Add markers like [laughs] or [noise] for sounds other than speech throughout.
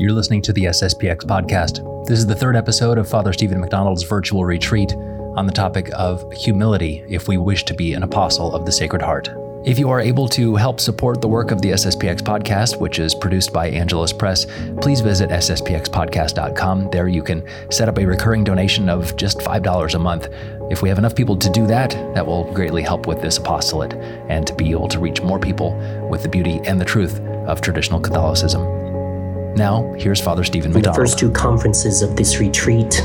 You're listening to the SSPX podcast. This is the third episode of Father Stephen McDonald's virtual retreat on the topic of humility if we wish to be an apostle of the Sacred Heart. If you are able to help support the work of the SSPX podcast, which is produced by Angelus Press, please visit sspxpodcast.com. There you can set up a recurring donation of just $5 a month. If we have enough people to do that, that will greatly help with this apostolate and to be able to reach more people with the beauty and the truth of traditional Catholicism. Now, here's Father Stephen McDonald. In the first two conferences of this retreat,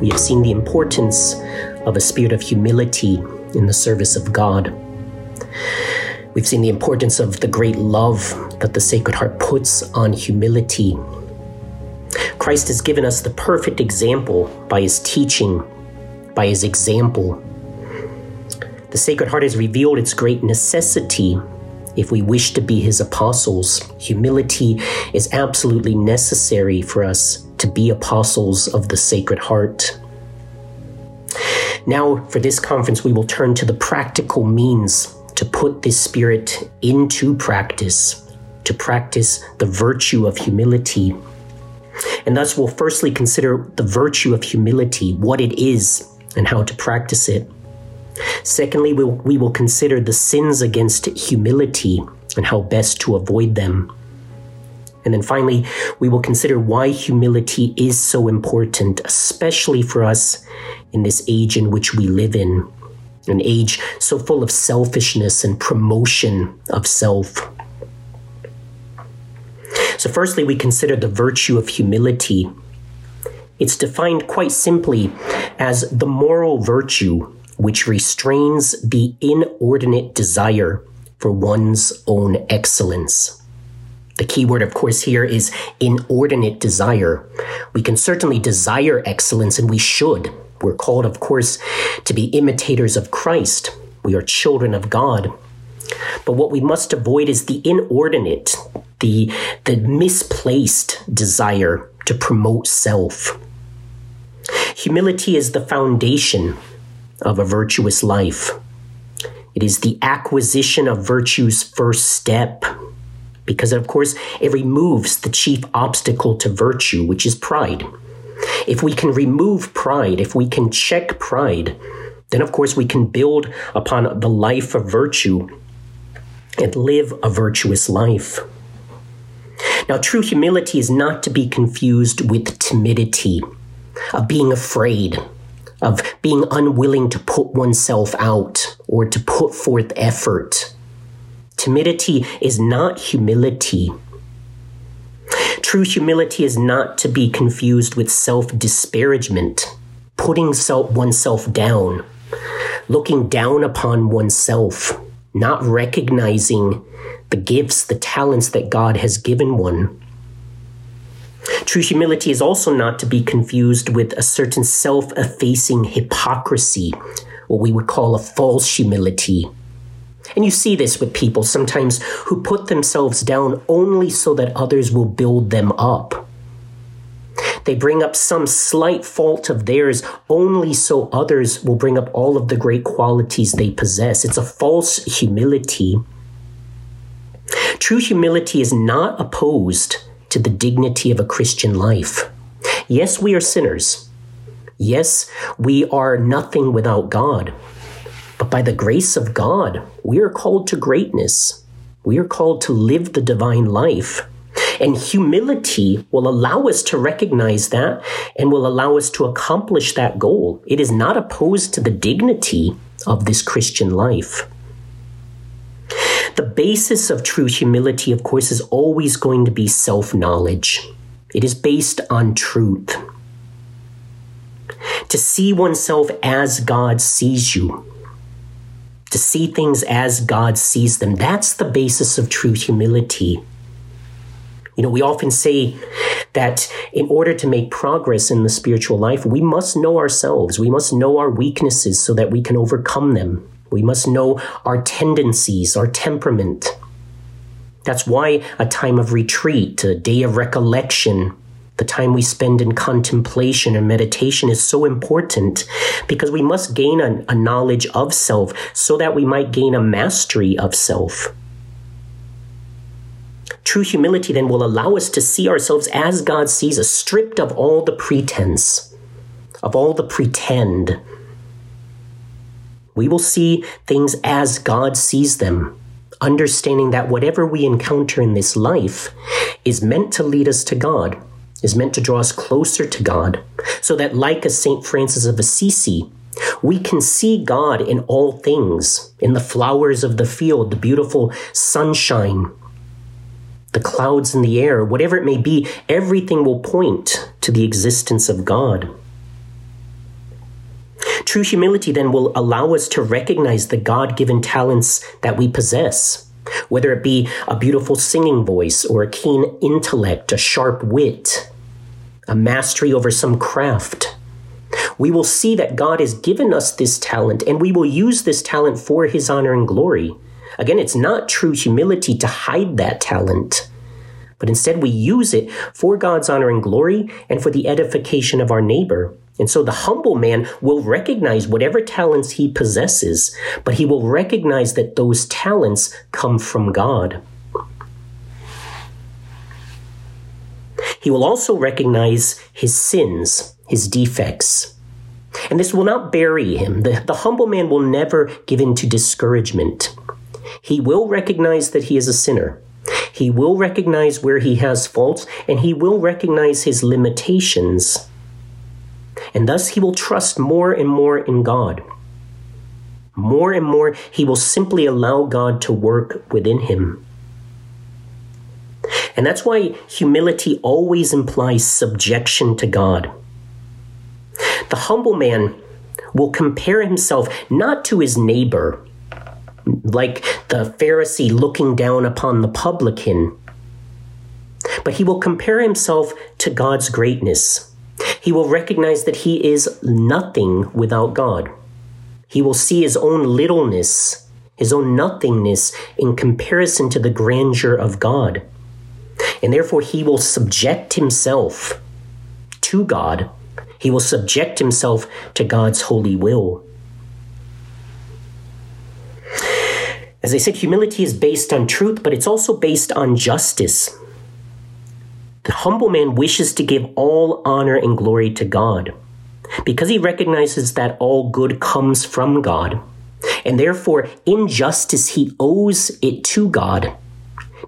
we have seen the importance of a spirit of humility in the service of God. We've seen the importance of the great love that the Sacred Heart puts on humility. Christ has given us the perfect example by his teaching, by his example. The Sacred Heart has revealed its great necessity if we wish to be his apostles. Humility is absolutely necessary for us to be apostles of the Sacred Heart. Now, for this conference, we will turn to the practical means to put this spirit into practice, to practice the virtue of humility. And thus, we'll firstly consider the virtue of humility, what it is, and how to practice it. Secondly, we'll, we will consider the sins against humility and how best to avoid them. And then finally, we will consider why humility is so important, especially for us in this age in which we live in an age so full of selfishness and promotion of self. So, firstly, we consider the virtue of humility. It's defined quite simply as the moral virtue which restrains the inordinate desire for one's own excellence. The key word, of course, here is inordinate desire. We can certainly desire excellence, and we should. We're called, of course, to be imitators of Christ. We are children of God. But what we must avoid is the inordinate, the, the misplaced desire to promote self. Humility is the foundation of a virtuous life. It is the acquisition of virtue's first step, because, of course, it removes the chief obstacle to virtue, which is pride. If we can remove pride, if we can check pride, then of course we can build upon the life of virtue and live a virtuous life. Now, true humility is not to be confused with timidity, of being afraid, of being unwilling to put oneself out or to put forth effort. Timidity is not humility. True humility is not to be confused with self disparagement, putting self, oneself down, looking down upon oneself, not recognizing the gifts, the talents that God has given one. True humility is also not to be confused with a certain self effacing hypocrisy, what we would call a false humility. And you see this with people sometimes who put themselves down only so that others will build them up. They bring up some slight fault of theirs only so others will bring up all of the great qualities they possess. It's a false humility. True humility is not opposed to the dignity of a Christian life. Yes, we are sinners. Yes, we are nothing without God. But by the grace of God, we are called to greatness. We are called to live the divine life. And humility will allow us to recognize that and will allow us to accomplish that goal. It is not opposed to the dignity of this Christian life. The basis of true humility, of course, is always going to be self knowledge. It is based on truth. To see oneself as God sees you, to see things as God sees them. That's the basis of true humility. You know, we often say that in order to make progress in the spiritual life, we must know ourselves. We must know our weaknesses so that we can overcome them. We must know our tendencies, our temperament. That's why a time of retreat, a day of recollection, the time we spend in contemplation and meditation is so important because we must gain a, a knowledge of self so that we might gain a mastery of self. True humility then will allow us to see ourselves as God sees us, stripped of all the pretense, of all the pretend. We will see things as God sees them, understanding that whatever we encounter in this life is meant to lead us to God, is meant to draw us closer to God, so that, like a St. Francis of Assisi, we can see God in all things, in the flowers of the field, the beautiful sunshine, the clouds in the air, whatever it may be, everything will point to the existence of God. True humility then will allow us to recognize the God given talents that we possess, whether it be a beautiful singing voice or a keen intellect, a sharp wit, a mastery over some craft. We will see that God has given us this talent and we will use this talent for his honor and glory. Again, it's not true humility to hide that talent, but instead we use it for God's honor and glory and for the edification of our neighbor. And so the humble man will recognize whatever talents he possesses, but he will recognize that those talents come from God. He will also recognize his sins, his defects. And this will not bury him. The, the humble man will never give in to discouragement. He will recognize that he is a sinner. He will recognize where he has faults, and he will recognize his limitations. And thus he will trust more and more in God. More and more, he will simply allow God to work within him. And that's why humility always implies subjection to God. The humble man will compare himself not to his neighbor, like the Pharisee looking down upon the publican, but he will compare himself to God's greatness. He will recognize that he is nothing without God. He will see his own littleness, his own nothingness in comparison to the grandeur of God. And therefore, he will subject himself to God. He will subject himself to God's holy will. As I said, humility is based on truth, but it's also based on justice. The humble man wishes to give all honor and glory to God because he recognizes that all good comes from God. And therefore, in justice, he owes it to God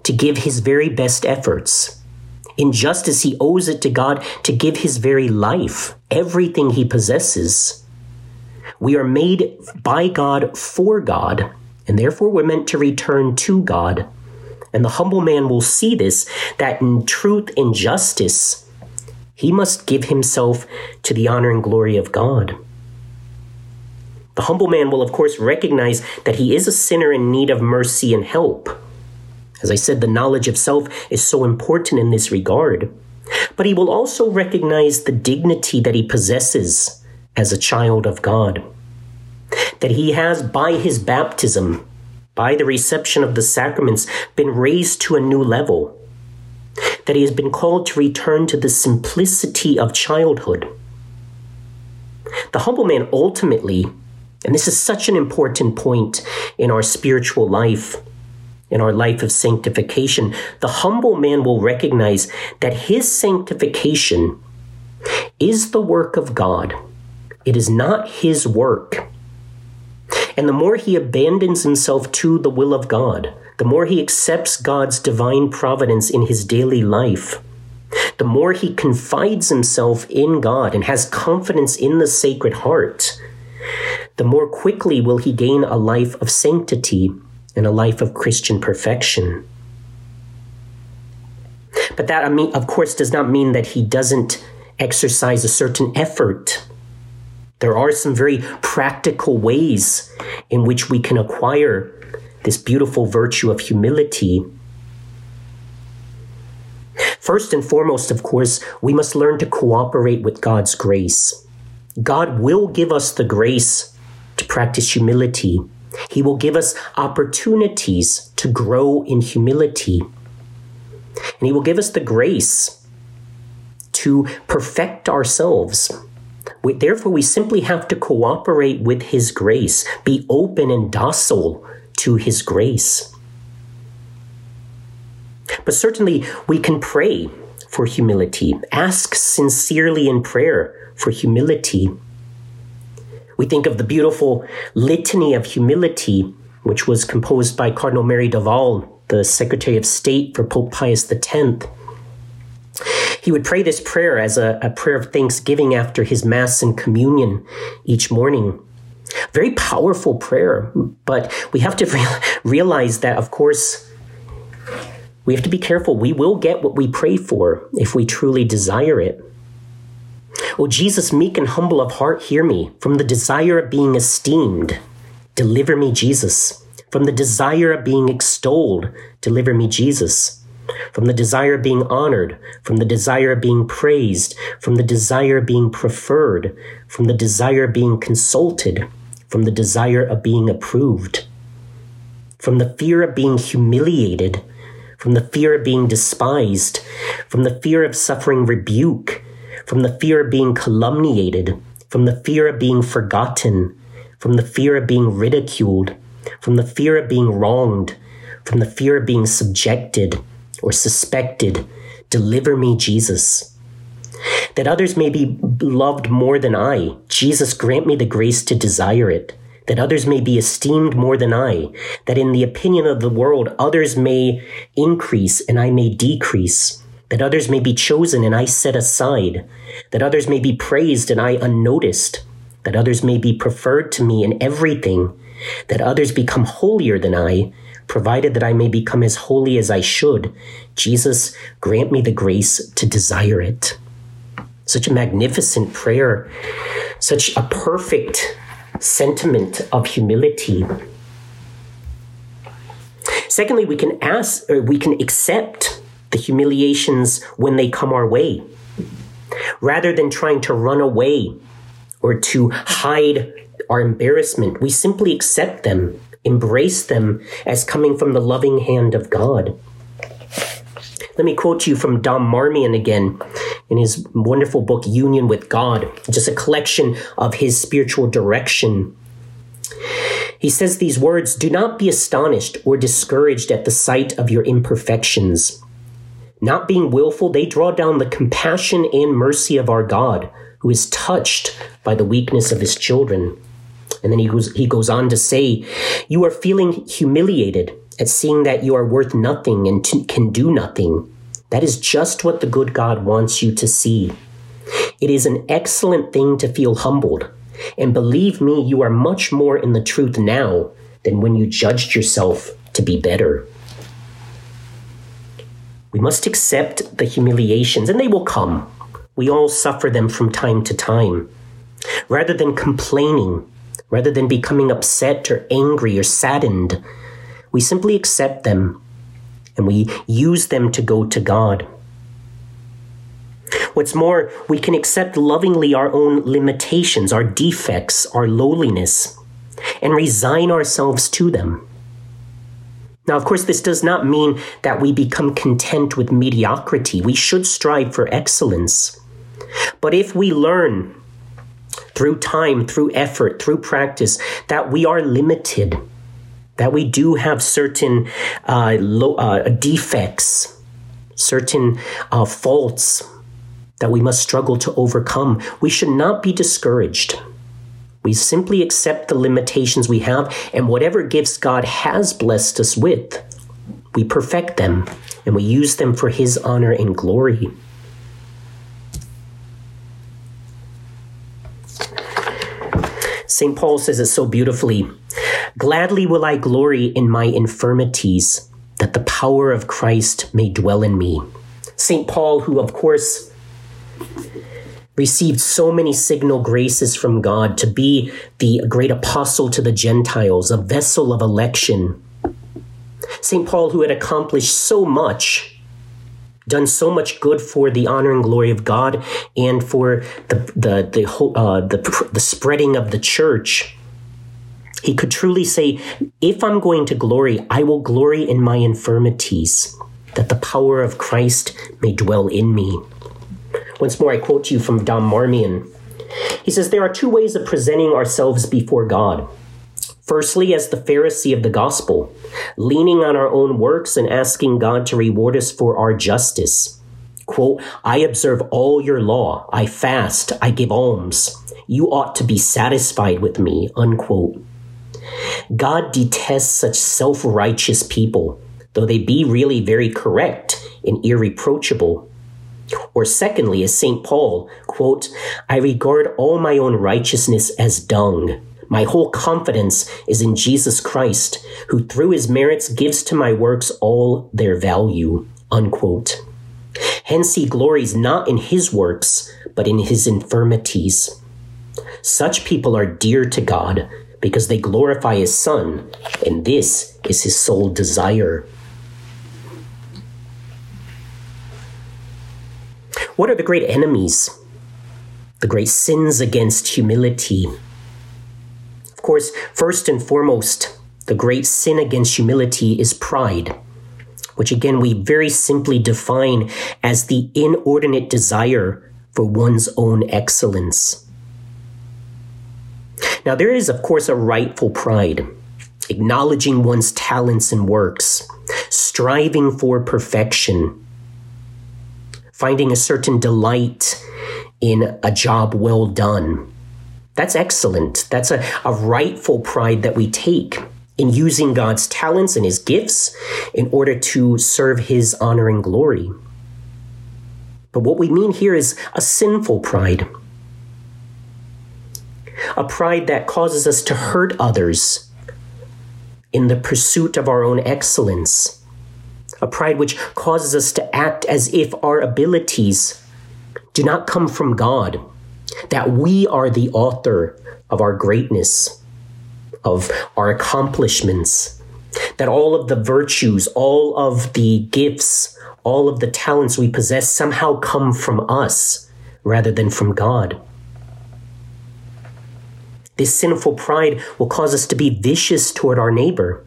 to give his very best efforts. In justice, he owes it to God to give his very life, everything he possesses. We are made by God for God and therefore we're meant to return to God. And the humble man will see this that in truth and justice, he must give himself to the honor and glory of God. The humble man will, of course, recognize that he is a sinner in need of mercy and help. As I said, the knowledge of self is so important in this regard. But he will also recognize the dignity that he possesses as a child of God that he has, by his baptism, by the reception of the sacraments, been raised to a new level, that he has been called to return to the simplicity of childhood. The humble man ultimately, and this is such an important point in our spiritual life, in our life of sanctification, the humble man will recognize that his sanctification is the work of God. It is not his work. And the more he abandons himself to the will of God, the more he accepts God's divine providence in his daily life, the more he confides himself in God and has confidence in the Sacred Heart, the more quickly will he gain a life of sanctity and a life of Christian perfection. But that, of course, does not mean that he doesn't exercise a certain effort there are some very practical ways in which we can acquire this beautiful virtue of humility. First and foremost, of course, we must learn to cooperate with God's grace. God will give us the grace to practice humility. He will give us opportunities to grow in humility. And He will give us the grace to perfect ourselves we, therefore, we simply have to cooperate with His grace, be open and docile to His grace. But certainly we can pray for humility, ask sincerely in prayer for humility. We think of the beautiful litany of humility, which was composed by Cardinal Merry del Val, the Secretary of State for Pope Pius X. He would pray this prayer as a, a prayer of thanksgiving after his Mass and communion each morning. Very powerful prayer, but we have to [laughs] re- realize that, of course, we have to be careful. We will get what we pray for if we truly desire it. O Jesus, meek and humble of heart, hear me. From the desire of being esteemed, deliver me, Jesus. From the desire of being extolled, deliver me, Jesus. From the desire being honored, from the desire being praised, from the desire being preferred, from the desire being consulted, from the desire of being approved, from the fear of being humiliated, from the fear of being despised, from the fear of suffering rebuke, from the fear of being calumniated, from the fear of being forgotten, from the fear of being ridiculed, from the fear of being wronged, from the fear of being subjected or suspected. Deliver me, Jesus. That others may be loved more than I. Jesus, grant me the grace to desire it. That others may be esteemed more than I. That in the opinion of the world, others may increase and I may decrease that others may be chosen and I set aside, that others may be praised and I unnoticed, that others may be preferred to me in everything, that others become holier than I, provided that I may become as holy as I should. Jesus, grant me the grace to desire it. Such a magnificent prayer, such a perfect sentiment of humility. Secondly, we can ask, or we can accept the humiliations when they come our way. Rather than trying to run away or to hide our embarrassment, we simply accept them, embrace them as coming from the loving hand of God. Let me quote you from Dom Marmion again in his wonderful book, Union with God, just a collection of his spiritual direction. He says these words Do not be astonished or discouraged at the sight of your imperfections not being willful, they draw down the compassion and mercy of our God, who is touched by the weakness of his children. And then he goes, he goes on to say, You are feeling humiliated at seeing that you are worth nothing and t- can do nothing. That is just what the good God wants you to see. It is an excellent thing to feel humbled. And believe me, you are much more in the truth now than when you judged yourself to be better. We must accept the humiliations, and they will come. We all suffer them from time to time. Rather than complaining, rather than becoming upset or angry or saddened, we simply accept them and we use them to go to God. What's more, we can accept lovingly our own limitations, our defects, our lowliness, and resign ourselves to them. Now, of course, this does not mean that we become content with mediocrity. We should strive for excellence. But if we learn through time, through effort, through practice, that we are limited, that we do have certain uh, uh, defects, certain uh, faults that we must struggle to overcome, we should not be discouraged. We simply accept the limitations we have, and whatever gifts God has blessed us with, we perfect them and we use them for His honor and glory. St. Paul says it so beautifully Gladly will I glory in my infirmities, that the power of Christ may dwell in me. St. Paul, who, of course, received so many signal graces from God to be the great apostle to the Gentiles, a vessel of election. St. Paul, who had accomplished so much, done so much good for the honor and glory of God and for the, the, the, uh, the, the spreading of the church, he could truly say, If I'm going to glory, I will glory in my infirmities, that the power of Christ may dwell in me. Once more, I quote you from Dom Marmion. He says, There are two ways of presenting ourselves before God. Firstly, as the Pharisee of the gospel, leaning on our own works and asking God to reward us for our justice. Quote, I observe all your law. I fast. I give alms. You ought to be satisfied with me. Unquote. God detests such self righteous people, though they be really very correct and irreproachable. Or secondly, as St. Paul, quote, I regard all my own righteousness as dung my whole confidence is in Jesus Christ, who through his merits gives to my works all their value. Unquote. Hence he glories not in his works, but in his infirmities. Such people are dear to God because they glorify his Son, and this is his sole desire. What are the great enemies? The great sins against humility course, first and foremost, the great sin against humility is pride, which again we very simply define as the inordinate desire for one's own excellence. Now, there is, of course, a rightful pride, acknowledging one's talents and works, striving for perfection, finding a certain delight in a job well done that's excellent. That's a, a rightful pride that we take in using God's talents and his gifts in order to serve his honor and glory. But what we mean here is a sinful pride. A pride that causes us to hurt others in the pursuit of our own excellence. A pride which causes us to act as if our abilities do not come from God that we are the author of our greatness, of our accomplishments, that all of the virtues, all of the gifts, all of the talents we possess somehow come from us rather than from God. This sinful pride will cause us to be vicious toward our neighbor,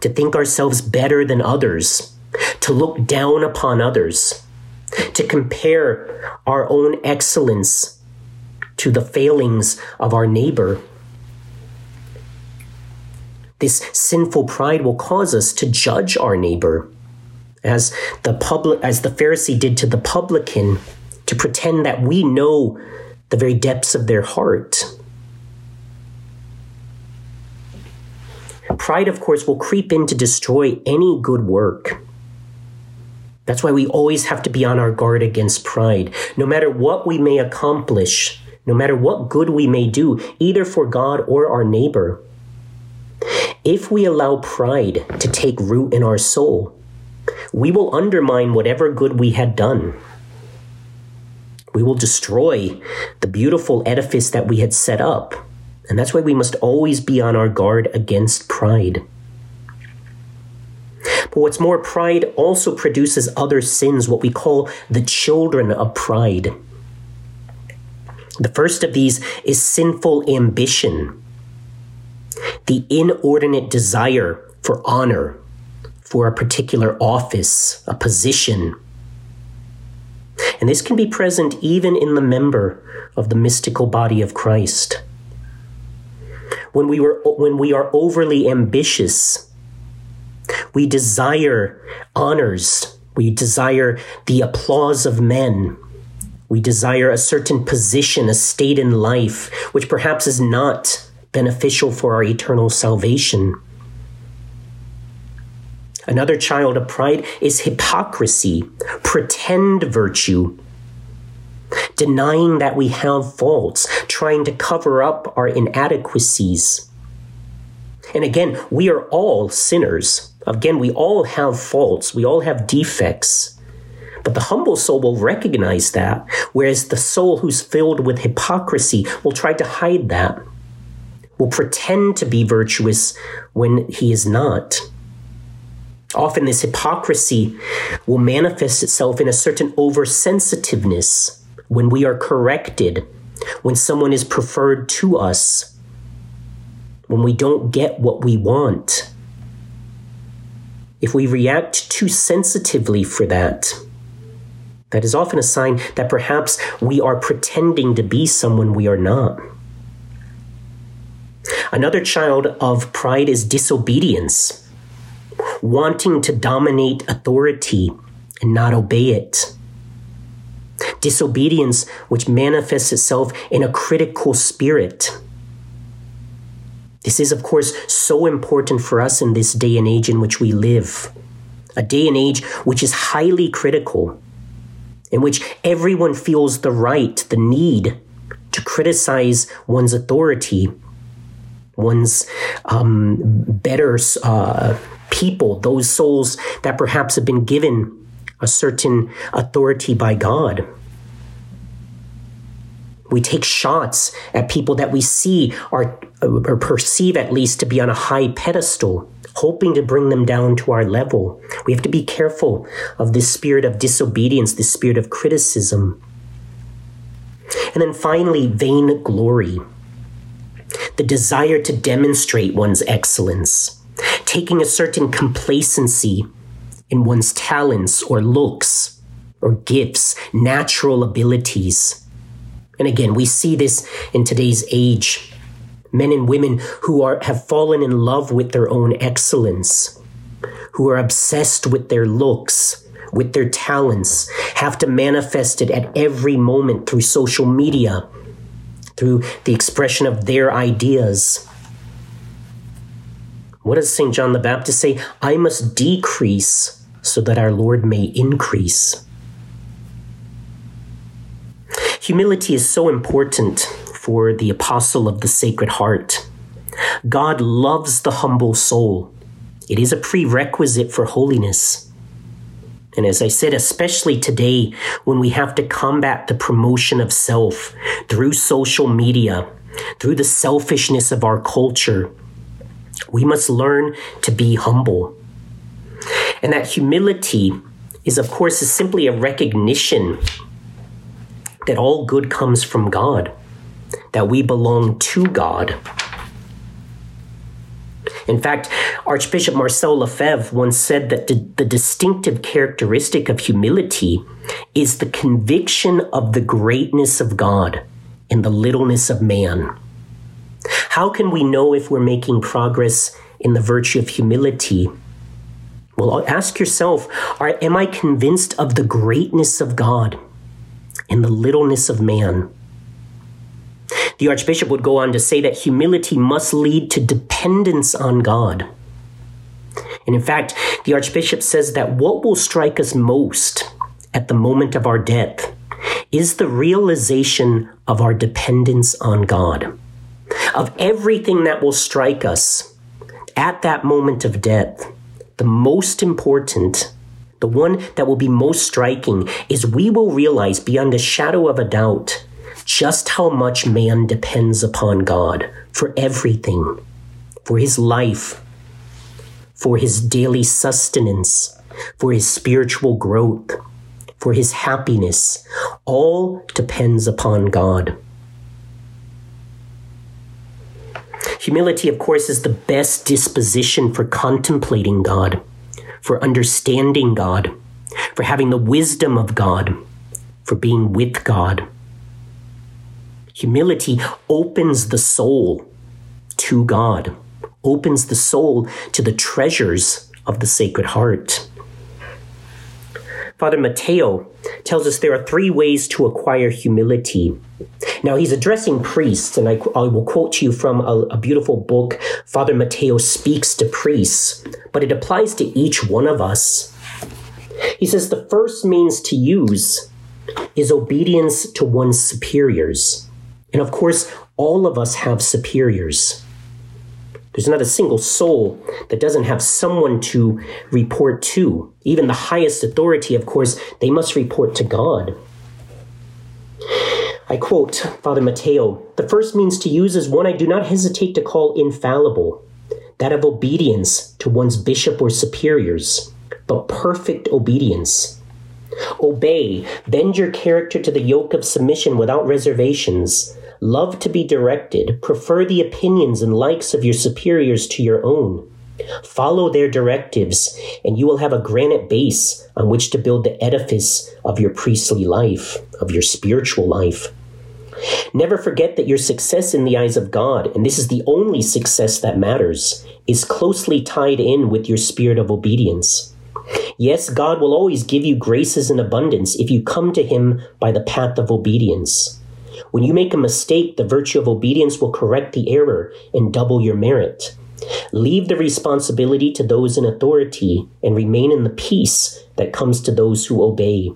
to think ourselves better than others, to look down upon others, to compare our own excellence to the failings of our neighbor. This sinful pride will cause us to judge our neighbor, as the public, as the Pharisee did to the publican, to pretend that we know the very depths of their heart. Pride, of course, will creep in to destroy any good work. That's why we always have to be on our guard against pride. No matter what we may accomplish, no matter what good we may do, either for God or our neighbor. If we allow pride to take root in our soul, we will undermine whatever good we had done. We will destroy the beautiful edifice that we had set up. And that's why we must always be on our guard against pride. But what's more, pride also produces other sins, what we call the children of pride. The first of these is sinful ambition, the inordinate desire for honor, for a particular office, a position. And this can be present even in the member of the mystical body of Christ. When we, were, when we are overly ambitious, we desire honors, we desire the applause of men, we desire a certain position, a state in life, which perhaps is not beneficial for our eternal salvation. Another child of pride is hypocrisy, pretend virtue, denying that we have faults, trying to cover up our inadequacies. And again, we are all sinners. Again, we all have faults, we all have defects. But the humble soul will recognize that, whereas the soul who's filled with hypocrisy will try to hide that, will pretend to be virtuous when he is not. Often, this hypocrisy will manifest itself in a certain oversensitiveness when we are corrected, when someone is preferred to us, when we don't get what we want. If we react too sensitively for that, that is often a sign that perhaps we are pretending to be someone we are not. Another child of pride is disobedience, wanting to dominate authority and not obey it. Disobedience, which manifests itself in a critical spirit. This is, of course, so important for us in this day and age in which we live. A day and age which is highly critical, in which everyone feels the right, the need to criticize one's authority, one's um, better uh, people, those souls that perhaps have been given a certain authority by God. We take shots at people that we see or, or perceive at least to be on a high pedestal, hoping to bring them down to our level. We have to be careful of this spirit of disobedience, this spirit of criticism. And then finally, vain glory. The desire to demonstrate one's excellence, taking a certain complacency in one's talents or looks or gifts, natural abilities. And again, we see this in today's age. Men and women who are, have fallen in love with their own excellence, who are obsessed with their looks, with their talents, have to manifest it at every moment through social media, through the expression of their ideas. What does St. John the Baptist say? I must decrease so that our Lord may increase. Humility is so important for the apostle of the Sacred Heart. God loves the humble soul. It is a prerequisite for holiness. And as I said, especially today when we have to combat the promotion of self through social media, through the selfishness of our culture, we must learn to be humble. And that humility is, of course, is simply a recognition that all good comes from God, that we belong to God. In fact, Archbishop Marcel Lefebvre once said that the, the, distinctive characteristic of humility is the conviction of the greatness of God and the littleness of man. How can we know if we're making progress in the virtue of humility? Well, ask yourself are, Am I convinced of the greatness of God? and the littleness of man. The Archbishop would go on to say that humility must lead to dependence on God. And in fact, the Archbishop says that what will strike us most at the moment of our death is the realization of our dependence on God. Of everything that will strike us at that moment of death, the most important the one that will be most striking is we will realize beyond a shadow of a doubt just how much man depends upon God for everything, for his life, for his daily sustenance, for his spiritual growth, for his happiness. All depends upon God. Humility, of course, is the best disposition for contemplating God for understanding God, for having the wisdom of God, for being with God. Humility opens the soul to God, opens the soul to the treasures of the Sacred Heart. Father Mateo tells us there are three ways to acquire humility. Now, he's addressing priests, and I, I will quote to you from a, a beautiful book, Father Mateo Speaks to Priests, but it applies to each one of us. He says the first means to use is obedience to one's superiors. And of course, all of us have superiors. There's not a single soul that doesn't have someone to report to. Even the highest authority, of course, they must report to God. I quote Father Mateo The first means to use is one I do not hesitate to call infallible, that of obedience to one's bishop or superiors, but perfect obedience. Obey, bend your character to the yoke of submission without reservations Love to be directed. Prefer the opinions and likes of your superiors to your own. Follow their directives, and you will have a granite base on which to build the edifice of your priestly life, of your spiritual life. Never forget that your success in the eyes of God, and this is the only success that matters, is closely tied in with your spirit of obedience. Yes, God will always give you graces in abundance if you come to Him by the path of obedience. When you make a mistake, the virtue of obedience will correct the error and double your merit. Leave the responsibility to those in authority and remain in the peace that comes to those who obey.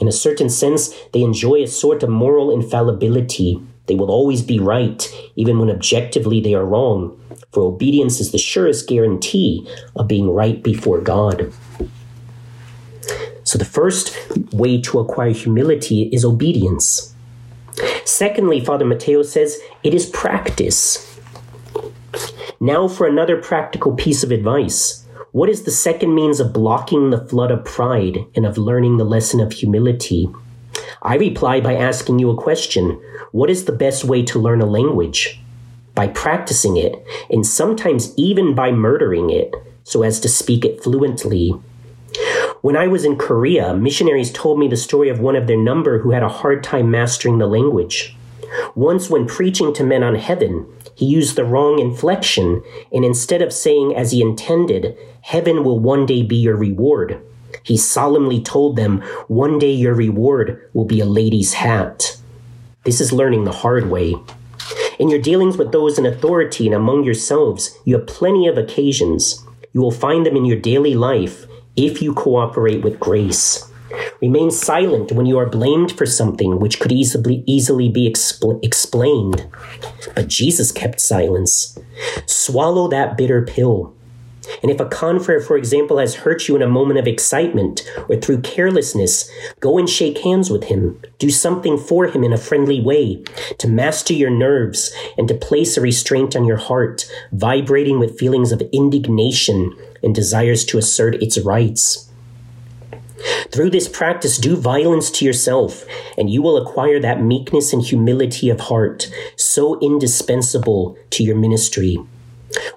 In a certain sense, they enjoy a sort of moral infallibility. They will always be right, even when objectively they are wrong, for obedience is the surest guarantee of being right before God. So, the first way to acquire humility is obedience. Secondly, Father Mateo says it is practice. Now, for another practical piece of advice. What is the second means of blocking the flood of pride and of learning the lesson of humility? I reply by asking you a question What is the best way to learn a language? By practicing it, and sometimes even by murdering it, so as to speak it fluently. When I was in Korea, missionaries told me the story of one of their number who had a hard time mastering the language. Once, when preaching to men on heaven, he used the wrong inflection, and instead of saying as he intended, Heaven will one day be your reward, he solemnly told them, One day your reward will be a lady's hat. This is learning the hard way. In your dealings with those in authority and among yourselves, you have plenty of occasions. You will find them in your daily life if you cooperate with grace. Remain silent when you are blamed for something which could easily, easily be expl- explained. But Jesus kept silence. Swallow that bitter pill. And if a confrere, for example, has hurt you in a moment of excitement or through carelessness, go and shake hands with him. Do something for him in a friendly way to master your nerves and to place a restraint on your heart, vibrating with feelings of indignation and desires to assert its rights. Through this practice, do violence to yourself, and you will acquire that meekness and humility of heart so indispensable to your ministry.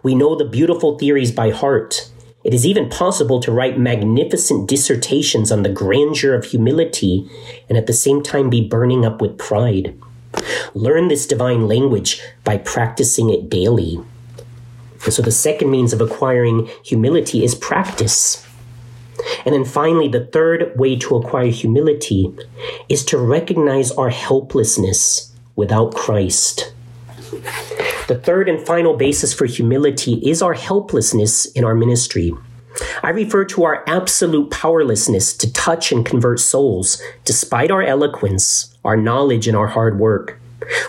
We know the beautiful theories by heart. It is even possible to write magnificent dissertations on the grandeur of humility and at the same time be burning up with pride. Learn this divine language by practicing it daily. So the second means of acquiring humility is practice. And then finally, the third way to acquire humility is to recognize our helplessness without Christ. The third and final basis for humility is our helplessness in our ministry. I refer to our absolute powerlessness to touch and convert souls, despite our eloquence, our knowledge, and our hard work.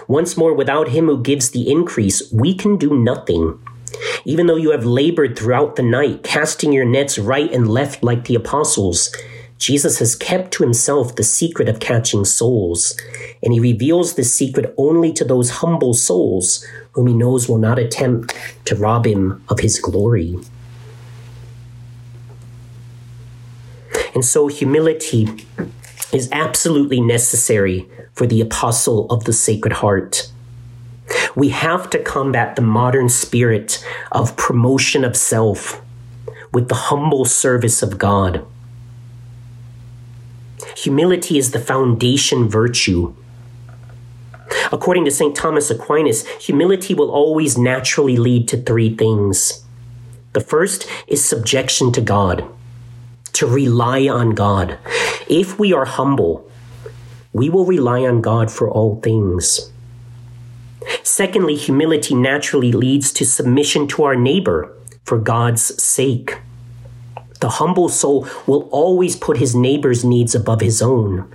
Once more, without Him who gives the increase, we can do nothing. Even though you have labored throughout the night, casting your nets right and left like the apostles, Jesus has kept to himself the secret of catching souls, and he reveals this secret only to those humble souls whom he knows will not attempt to rob him of his glory. And so, humility is absolutely necessary for the apostle of the Sacred Heart. We have to combat the modern spirit of promotion of self with the humble service of God. Humility is the foundation virtue. According to St. Thomas Aquinas, humility will always naturally lead to three things. The first is subjection to God, to rely on God. If we are humble, we will rely on God for all things. Secondly, humility naturally leads to submission to our neighbor for God's sake. The humble soul will always put his neighbor's needs above his own.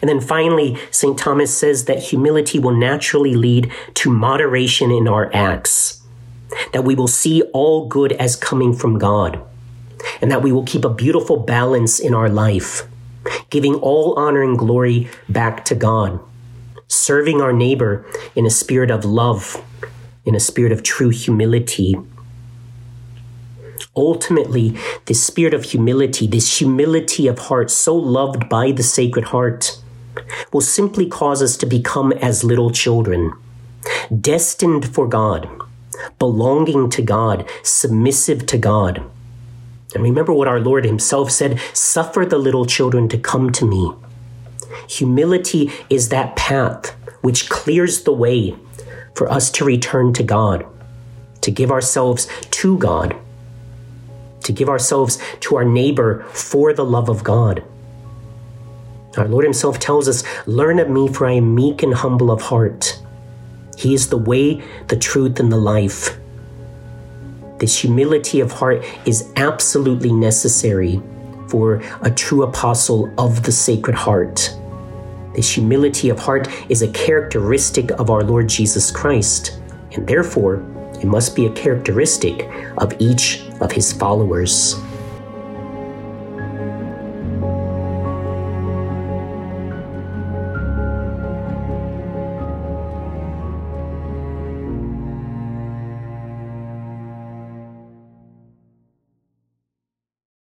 And then finally, St. Thomas says that humility will naturally lead to moderation in our acts, that we will see all good as coming from God, and that we will keep a beautiful balance in our life, giving all honor and glory back to God, serving our neighbor in a spirit of love, in a spirit of true humility ultimately, this spirit of humility, this humility of heart, so loved by the Sacred Heart, will simply cause us to become as little children, destined for God, belonging to God, submissive to God. And remember what our Lord Himself said suffer the little children to come to me. Humility is that path which clears the way for us to return to God, to give ourselves to God, to give ourselves to our neighbor for the love of God. Our Lord Himself tells us, Learn of me, for I am meek and humble of heart. He is the way, the truth, and the life. This humility of heart is absolutely necessary for a true apostle of the Sacred Heart. This humility of heart is a characteristic of our Lord Jesus Christ, and therefore it must be a characteristic of each of his followers.